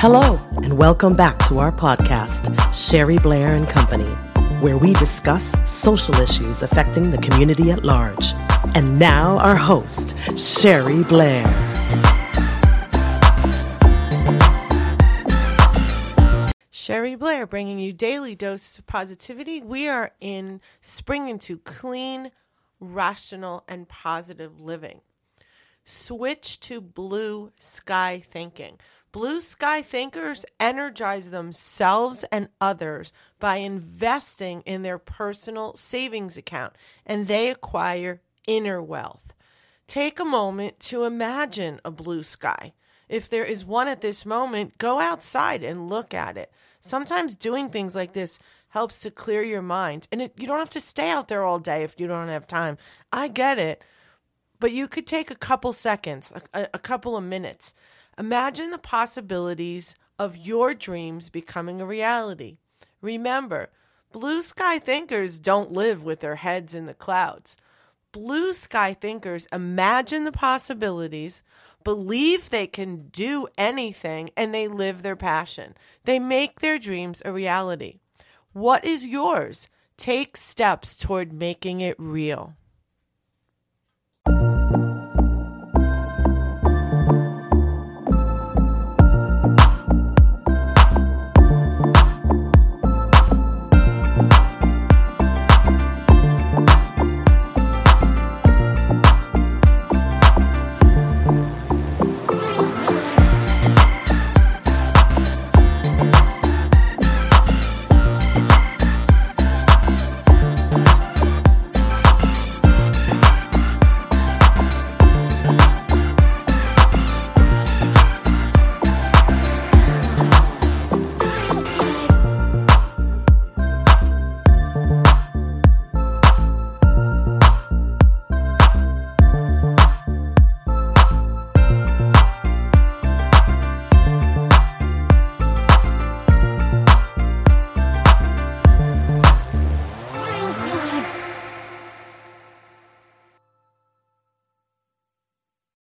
Hello, and welcome back to our podcast, Sherry Blair and Company, where we discuss social issues affecting the community at large. And now, our host, Sherry Blair. Sherry Blair bringing you daily dose of positivity. We are in spring into clean, rational, and positive living. Switch to blue sky thinking. Blue sky thinkers energize themselves and others by investing in their personal savings account and they acquire inner wealth. Take a moment to imagine a blue sky. If there is one at this moment, go outside and look at it. Sometimes doing things like this helps to clear your mind. And it, you don't have to stay out there all day if you don't have time. I get it. But you could take a couple seconds, a, a couple of minutes. Imagine the possibilities of your dreams becoming a reality. Remember, blue sky thinkers don't live with their heads in the clouds. Blue sky thinkers imagine the possibilities, believe they can do anything, and they live their passion. They make their dreams a reality. What is yours? Take steps toward making it real.